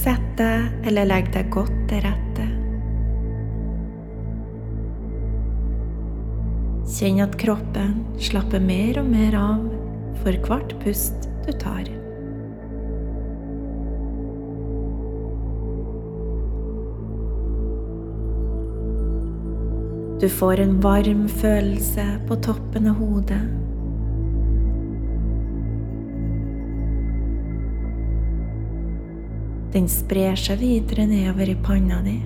Sett deg eller legg deg godt til rette. Kjenn at kroppen slapper mer og mer av for hvert pust du tar. Du får en varm følelse på toppen av hodet. Den sprer seg videre nedover i panna di.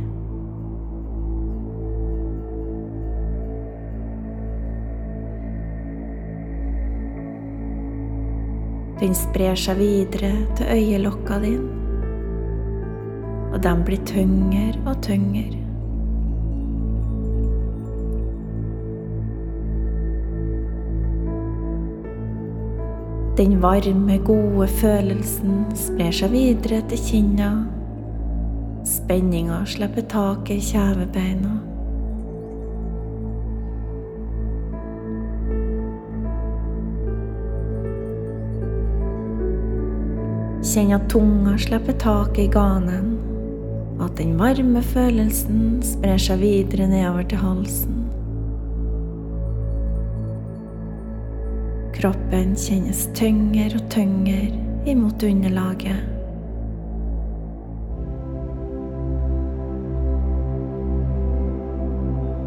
Den sprer seg videre til øyelokka dine, og de blir tyngre og tyngre. Den varme, gode følelsen sprer seg videre til kinna. Spenninga slipper taket i kjevebeina. Kjenn at tunga slipper taket i ganen, at den varme følelsen sprer seg videre nedover til halsen. Kroppen kjennes tyngre og tyngre imot underlaget.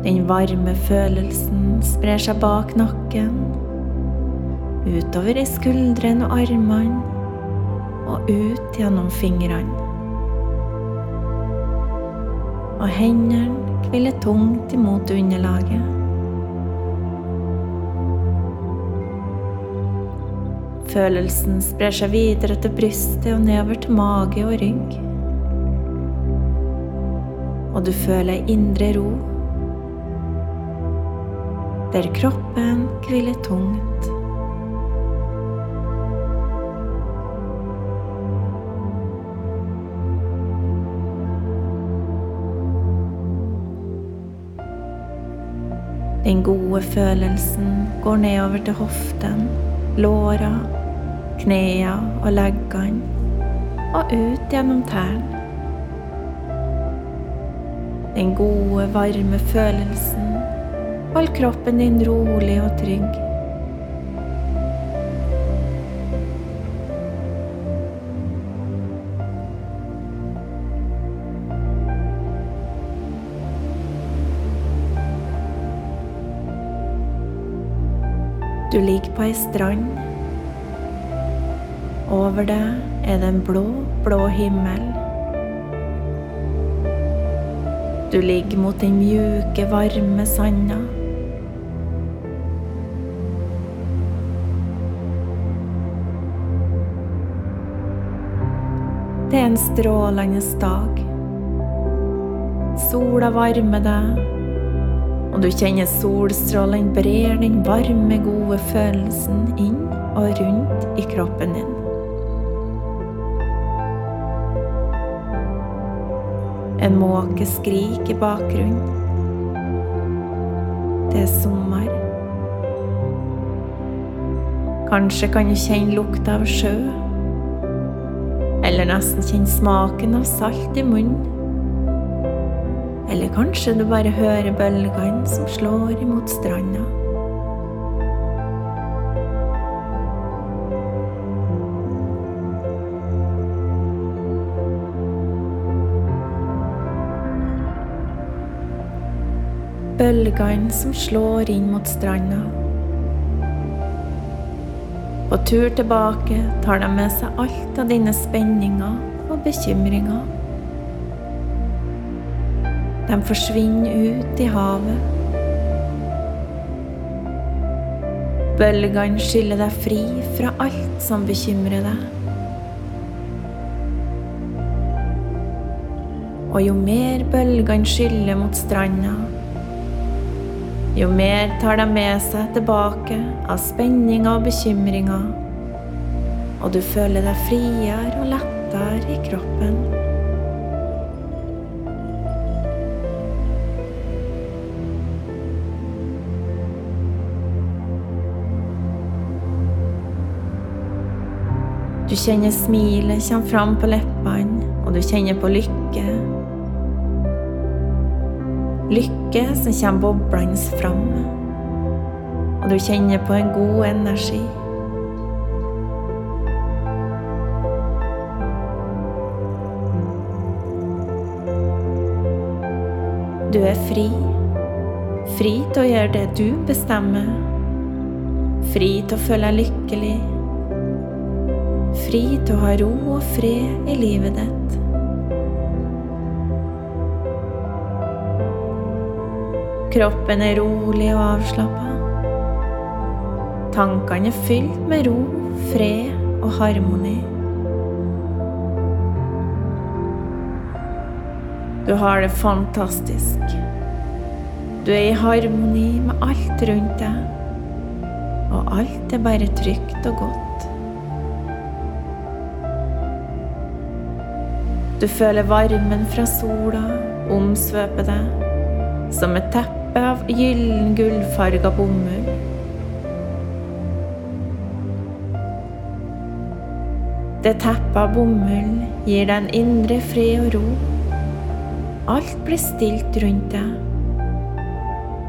Den varme følelsen sprer seg bak nakken, utover i skuldrene og armene og ut gjennom fingrene. Og hendene hviler tungt imot underlaget. Følelsen sprer seg videre til brystet og nedover til mage og rygg. Og du føler indre ro, der kroppen hviler tungt. Den gode følelsen går nedover til hoften, låra, knea og leggene, og ut gjennom tærne. Den gode, varme følelsen holder kroppen din rolig og trygg. Du ligger på ei strand. Over deg er det en blå, blå himmel. Du ligger mot den mjuke, varme sanda. Det er en strålende dag. Sola varmer deg, og du kjenner solstrålene brer den varme, gode følelsen inn og rundt i kroppen din. En måke skrik i bakgrunnen. Det er sommer. Kanskje kan du kjenne lukta av sjø, eller nesten kjenne smaken av salt i munnen. Eller kanskje du bare hører bølgene som slår imot stranda. Bølgene som slår inn mot stranda. På tur tilbake tar de med seg alt av dine spenninger og bekymringer. De forsvinner ut i havet. Bølgene skyller deg fri fra alt som bekymrer deg. Og jo mer bølgene skyller mot stranda, jo mer tar de med seg tilbake av spenninger og bekymringer, og du føler deg friere og lettere i kroppen. Du kjenner smilet kommer fram på leppene, og du kjenner på lykke. Lykke som kommer boblende fram, og du kjenner på en god energi. Du er fri. Fri til å gjøre det du bestemmer. Fri til å føle deg lykkelig. Fri til å ha ro og fred i livet ditt. Kroppen er rolig og avslappa. Tankene er fylt med ro, fred og harmoni. Du har det fantastisk. Du er i harmoni med alt rundt deg, og alt er bare trygt og godt. Du føler varmen fra sola omsvøpe deg som et teppe av gyllen gullfarga bomull. Det teppet av bomull gir deg en indre fred og ro. Alt blir stilt rundt deg.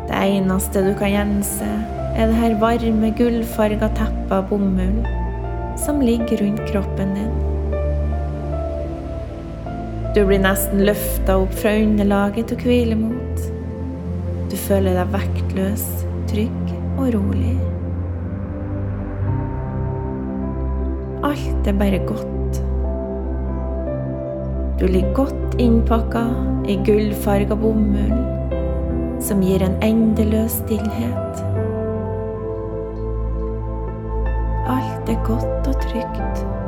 Det eneste du kan gjense, er det her varme, gullfarga teppet av bomull som ligger rundt kroppen din. Du blir nesten løfta opp fra underlaget til å mot. Du føler deg vektløs, trygg og rolig. Alt er bare godt. Du ligger godt innpakka i gullfarga bomull som gir en endeløs stillhet. Alt er godt og trygt.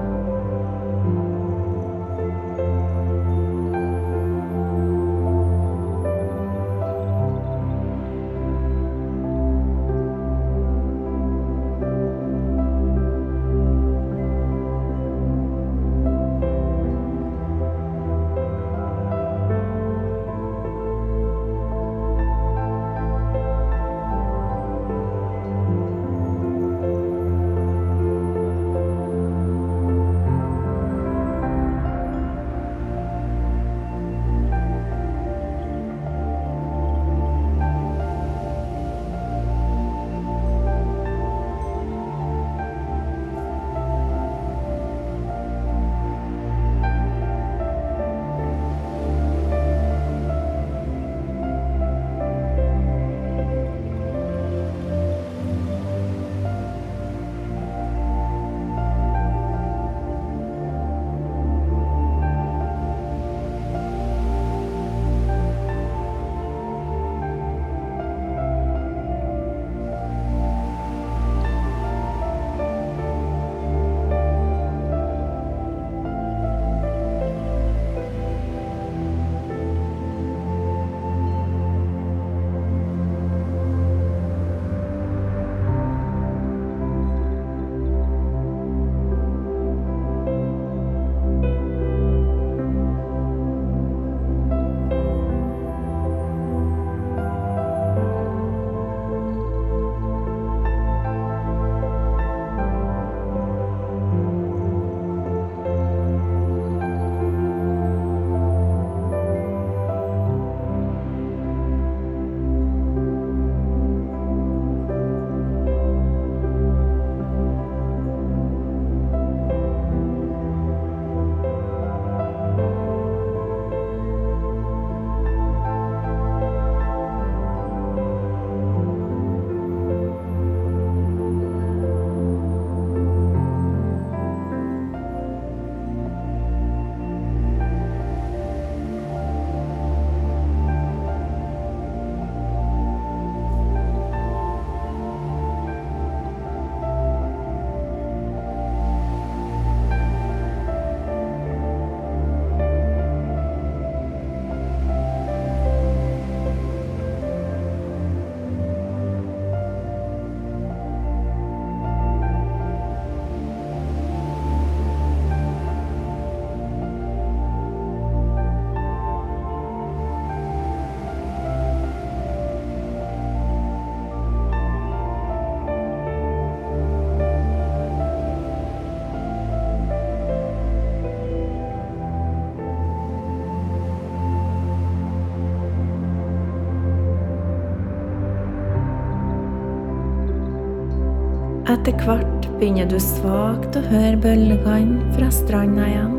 Etter hvert begynner du svakt å høre bølgene fra stranda igjen.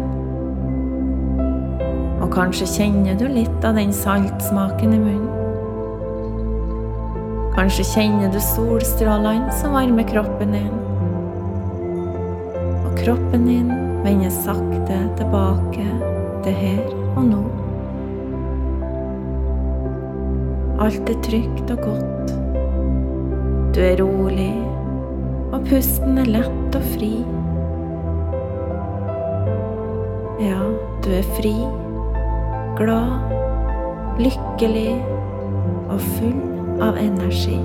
Og kanskje kjenner du litt av den saltsmaken i munnen. Kanskje kjenner du solstrålene som varmer kroppen din. Og kroppen din vender sakte tilbake til her og nå. Alt er trygt og godt. Du er rolig, og pusten er lett og fri. Ja, du er fri, glad, lykkelig og full av energi.